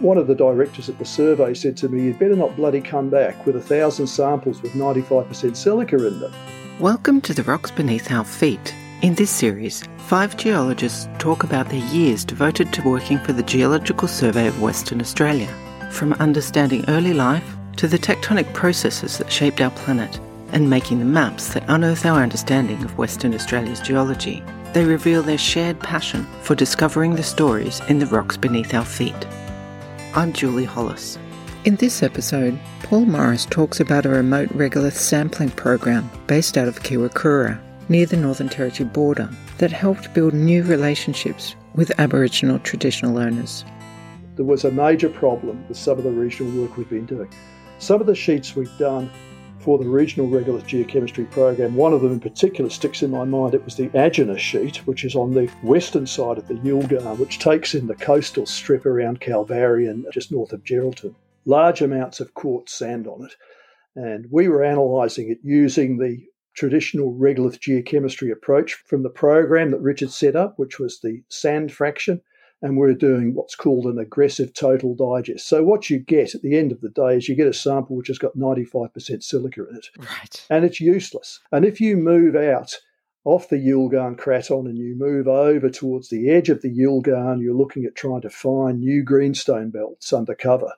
one of the directors at the survey said to me, You'd better not bloody come back with a thousand samples with 95% silica in them. Welcome to The Rocks Beneath Our Feet. In this series, five geologists talk about their years devoted to working for the Geological Survey of Western Australia, from understanding early life to the tectonic processes that shaped our planet and making the maps that unearth our understanding of Western Australia's geology. They reveal their shared passion for discovering the stories in the rocks beneath our feet. I'm Julie Hollis. In this episode, Paul Morris talks about a remote regolith sampling program based out of Kiwirrkurra, near the Northern Territory border, that helped build new relationships with Aboriginal traditional owners. There was a major problem with some of the regional work we've been doing. Some of the sheets we've done for the regional regolith geochemistry program. One of them in particular sticks in my mind. It was the Ajana sheet, which is on the western side of the Yilgarn, which takes in the coastal strip around Kalbarri just north of Geraldton. Large amounts of quartz sand on it. And we were analysing it using the traditional regolith geochemistry approach from the program that Richard set up, which was the sand fraction and we're doing what's called an aggressive total digest. So what you get at the end of the day is you get a sample which has got 95% silica in it. Right. And it's useless. And if you move out off the Yilgarn craton and you move over towards the edge of the Yilgarn, you're looking at trying to find new greenstone belts under cover.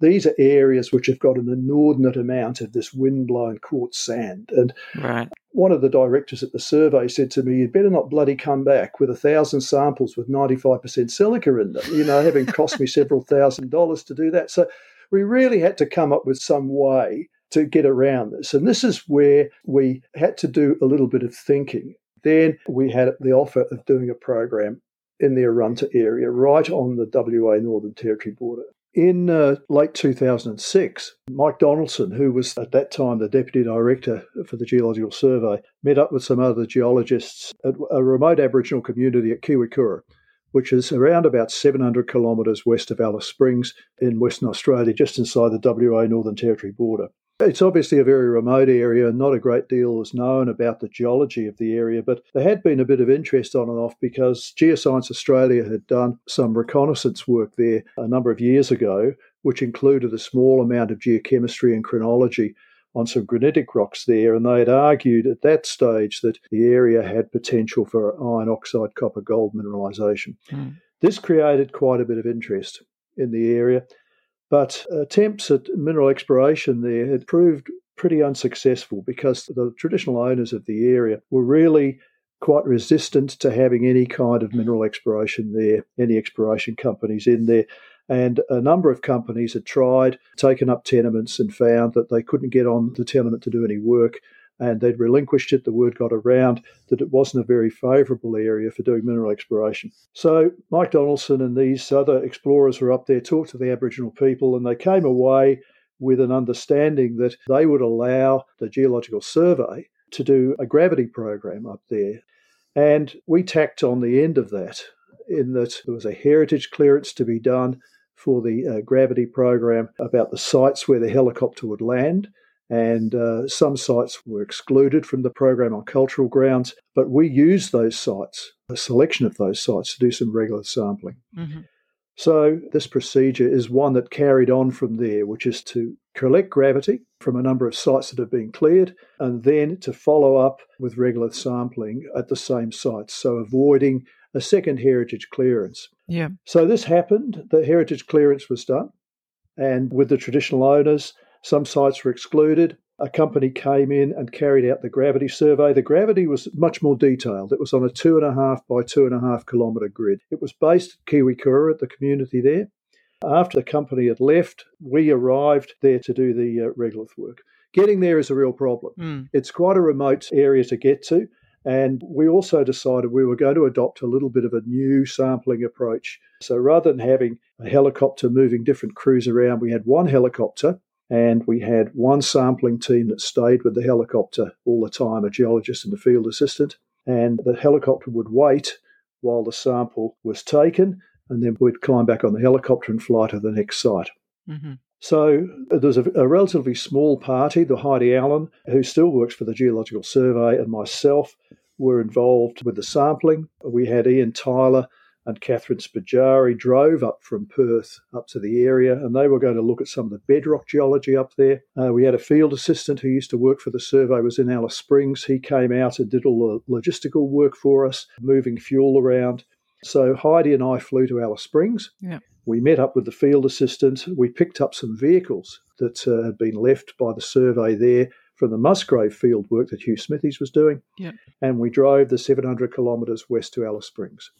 These are areas which have got an inordinate amount of this wind-blown quartz sand. And right one of the directors at the survey said to me, You'd better not bloody come back with a thousand samples with 95% silica in them, you know, having cost me several thousand dollars to do that. So we really had to come up with some way to get around this. And this is where we had to do a little bit of thinking. Then we had the offer of doing a program in the Arunta area, right on the WA Northern Territory border. In uh, late 2006, Mike Donaldson, who was at that time the Deputy Director for the Geological Survey, met up with some other geologists at a remote Aboriginal community at Kiwirrkurra, which is around about 700 kilometres west of Alice Springs in Western Australia, just inside the WA Northern Territory border. It's obviously a very remote area and not a great deal was known about the geology of the area, but there had been a bit of interest on and off because Geoscience Australia had done some reconnaissance work there a number of years ago, which included a small amount of geochemistry and chronology on some granitic rocks there, and they had argued at that stage that the area had potential for iron oxide copper gold mineralisation. Mm. This created quite a bit of interest in the area. But attempts at mineral exploration there had proved pretty unsuccessful because the traditional owners of the area were really quite resistant to having any kind of mineral exploration there, any exploration companies in there. And a number of companies had tried, taken up tenements, and found that they couldn't get on the tenement to do any work and they'd relinquished it. The word got around that it wasn't a very favourable area for doing mineral exploration. So Mike Donaldson and these other explorers were up there, talked to the Aboriginal people, and they came away with an understanding that they would allow the Geological Survey to do a gravity program up there. And we tacked on the end of that in that there was a heritage clearance to be done for the uh, gravity program about the sites where the helicopter would land and uh, some sites were excluded from the program on cultural grounds, but we used those sites, a selection of those sites, to do some regolith sampling. Mm-hmm. So, this procedure is one that carried on from there, which is to collect gravity from a number of sites that have been cleared and then to follow up with regolith sampling at the same sites. So, avoiding a second heritage clearance. Yeah. So, this happened. The heritage clearance was done. And with the traditional owners, some sites were excluded. A company came in and carried out the gravity survey. The gravity was much more detailed. It was on a two and a half by two and a half kilometre grid. It was based at Kiwirrkurra at the community there. After the company had left, we arrived there to do the uh, regolith work. Getting there is a real problem. Mm. It's quite a remote area to get to. And we also decided we were going to adopt a little bit of a new sampling approach. So rather than having a helicopter moving different crews around, we had one helicopter and we had one sampling team that stayed with the helicopter all the time, a geologist and a field assistant. And the helicopter would wait while the sample was taken, and then we'd climb back on the helicopter and fly to the next site. Mm-hmm. So uh, there's a, a, relatively small party, the Heidi Allen, who still works for the Geological Survey, and myself were involved with the sampling. We had Ian Tyler and Catherine Spaggiari drove up from Perth up to the area, and they were going to look at some of the bedrock geology up there. Uh, we had a field assistant who used to work for the survey, was in Alice Springs. He came out and did all the logistical work for us, moving fuel around. So Heidi and I flew to Alice Springs. Yeah. We met up with the field assistant. We picked up some vehicles that uh, had been left by the survey there from the Musgrave field work that Hugh Smithies was doing. Yeah. And we drove the 700 kilometres west to Alice Springs.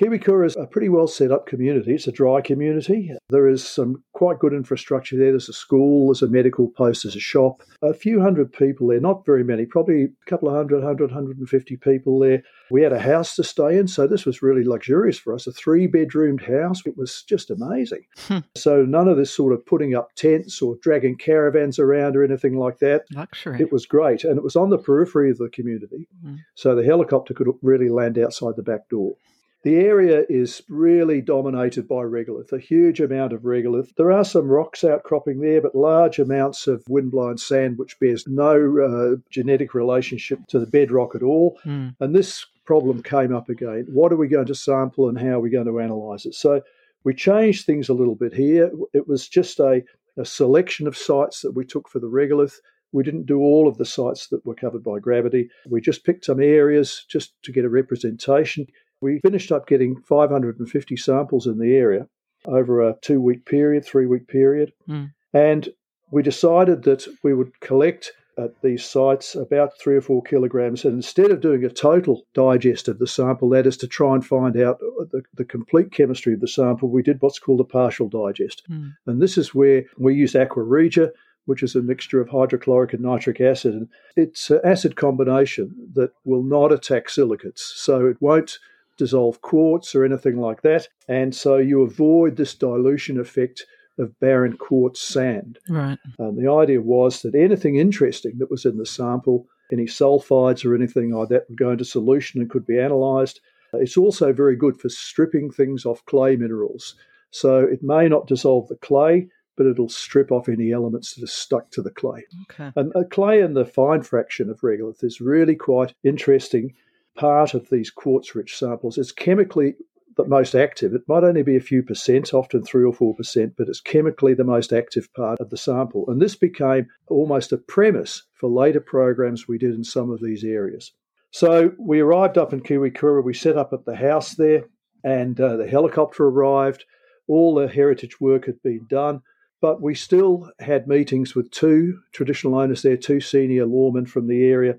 Kiwirrkurra is a pretty well set up community. It's a dry community. There is some quite good infrastructure there. There's a school, there's a medical post, there's a shop. A few hundred people there, not very many, probably a couple of hundred, 100, 150 people there. We had a house to stay in, so this was really luxurious for us. A three bedroomed house. It was just amazing. Hmm. So none of this sort of putting up tents or dragging caravans around or anything like that. Luxury. It was great. And it was on the periphery of the community. Mm. So the helicopter could really land outside the back door. The area is really dominated by regolith, a huge amount of regolith. There are some rocks outcropping there, but large amounts of windblown sand, which bears no uh, genetic relationship to the bedrock at all. Mm. And this problem came up again. What are we going to sample and how are we going to analyse it? So we changed things a little bit here. It was just a, a selection of sites that we took for the regolith. We didn't do all of the sites that were covered by gravity. We just picked some areas just to get a representation. We finished up getting 550 samples in the area over a two week period, three week period. Mm. And we decided that we would collect at these sites about three or four kilograms. And instead of doing a total digest of the sample, that is to try and find out the, the complete chemistry of the sample, we did what's called a partial digest. Mm. And this is where we use aqua regia, which is a mixture of hydrochloric and nitric acid. And it's an acid combination that will not attack silicates. So it won't dissolve quartz or anything like that. And so you avoid this dilution effect of barren quartz sand. Right. And the idea was that anything interesting that was in the sample, any sulfides or anything like that, would go into solution and could be analysed. Uh, it's also very good for stripping things off clay minerals. So it may not dissolve the clay, but it'll strip off any elements that are stuck to the clay. Okay. And a clay in the fine fraction of regolith is really quite interesting part of these quartz rich samples. is chemically the most active. It might only be a few percent, often three or four percent, but it's chemically the most active part of the sample. And this became almost a premise for later programs we did in some of these areas. So we arrived up in Kiwirrkurra, we set up at the house there, and uh, the helicopter arrived. All the heritage work had been done, but we still had meetings with two traditional owners there, two senior lawmen from the area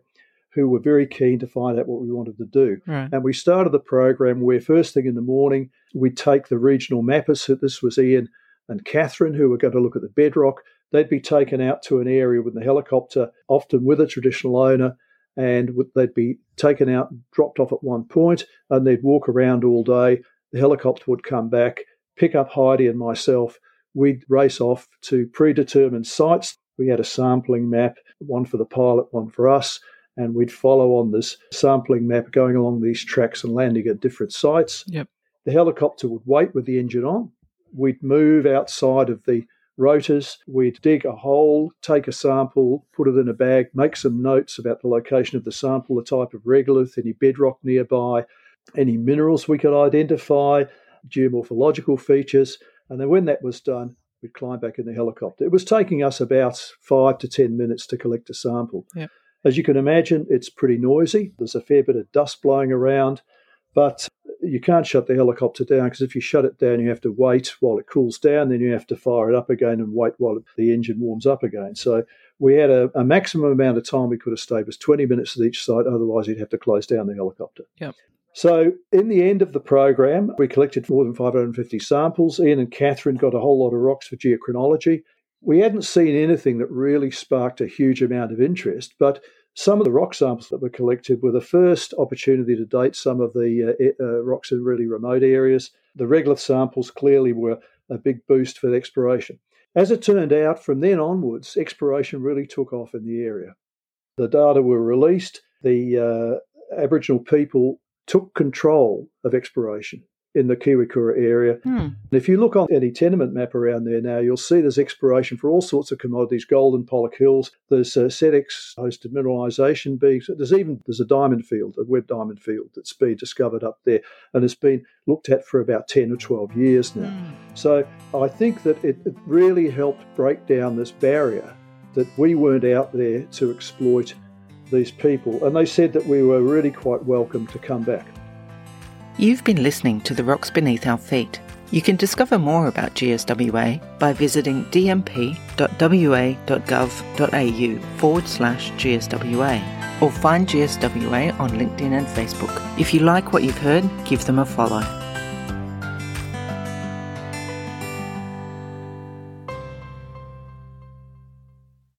who were very keen to find out what we wanted to do. Right. And we started the program where first thing in the morning, we'd take the regional mappers. So this was Ian and Catherine, who were going to look at the bedrock. They'd be taken out to an area with the helicopter, often with a traditional owner, and they'd be taken out, dropped off at one point, and they'd walk around all day. The helicopter would come back, pick up Heidi and myself. We'd race off to predetermined sites. We had a sampling map, one for the pilot, one for us and we'd follow on this sampling map going along these tracks and landing at different sites. Yep. The helicopter would wait with the engine on. We'd move outside of the rotors. We'd dig a hole, take a sample, put it in a bag, make some notes about the location of the sample, the type of regolith, any bedrock nearby, any minerals we could identify, geomorphological features. And then when that was done, we'd climb back in the helicopter. It was taking us about five to 10 minutes to collect a sample. Yep. As you can imagine, it's pretty noisy. There's a fair bit of dust blowing around, but you can't shut the helicopter down because if you shut it down, you have to wait while it cools down, then you have to fire it up again and wait while the engine warms up again. So we had a, a maximum amount of time we could have stayed was 20 minutes at each site, otherwise, you'd have to close down the helicopter. Yep. So, in the end of the program, we collected more than 550 samples. Ian and Catherine got a whole lot of rocks for geochronology. We hadn't seen anything that really sparked a huge amount of interest, but some of the rock samples that were collected were the first opportunity to date some of the uh, uh, rocks in really remote areas. The regolith samples clearly were a big boost for exploration. As it turned out, from then onwards, exploration really took off in the area. The data were released. The uh, Aboriginal people took control of exploration. In the Kiwirrkurra area. Hmm. If you look on any tenement map around there now, you'll see there's exploration for all sorts of commodities, gold and Pollock Hills. There's uh, SEDEX hosted mineralisation being, there's even, there's a diamond field, a Webb diamond field that's been discovered up there and it's been looked at for about 10 or 12 years now. So I think that it, it really helped break down this barrier that we weren't out there to exploit these people. And they said that we were really quite welcome to come back. You've been listening to The Rocks Beneath Our Feet. You can discover more about GSWA by visiting dmp.wa.gov.au forward slash GSWA or find GSWA on LinkedIn and Facebook. If you like what you've heard, give them a follow.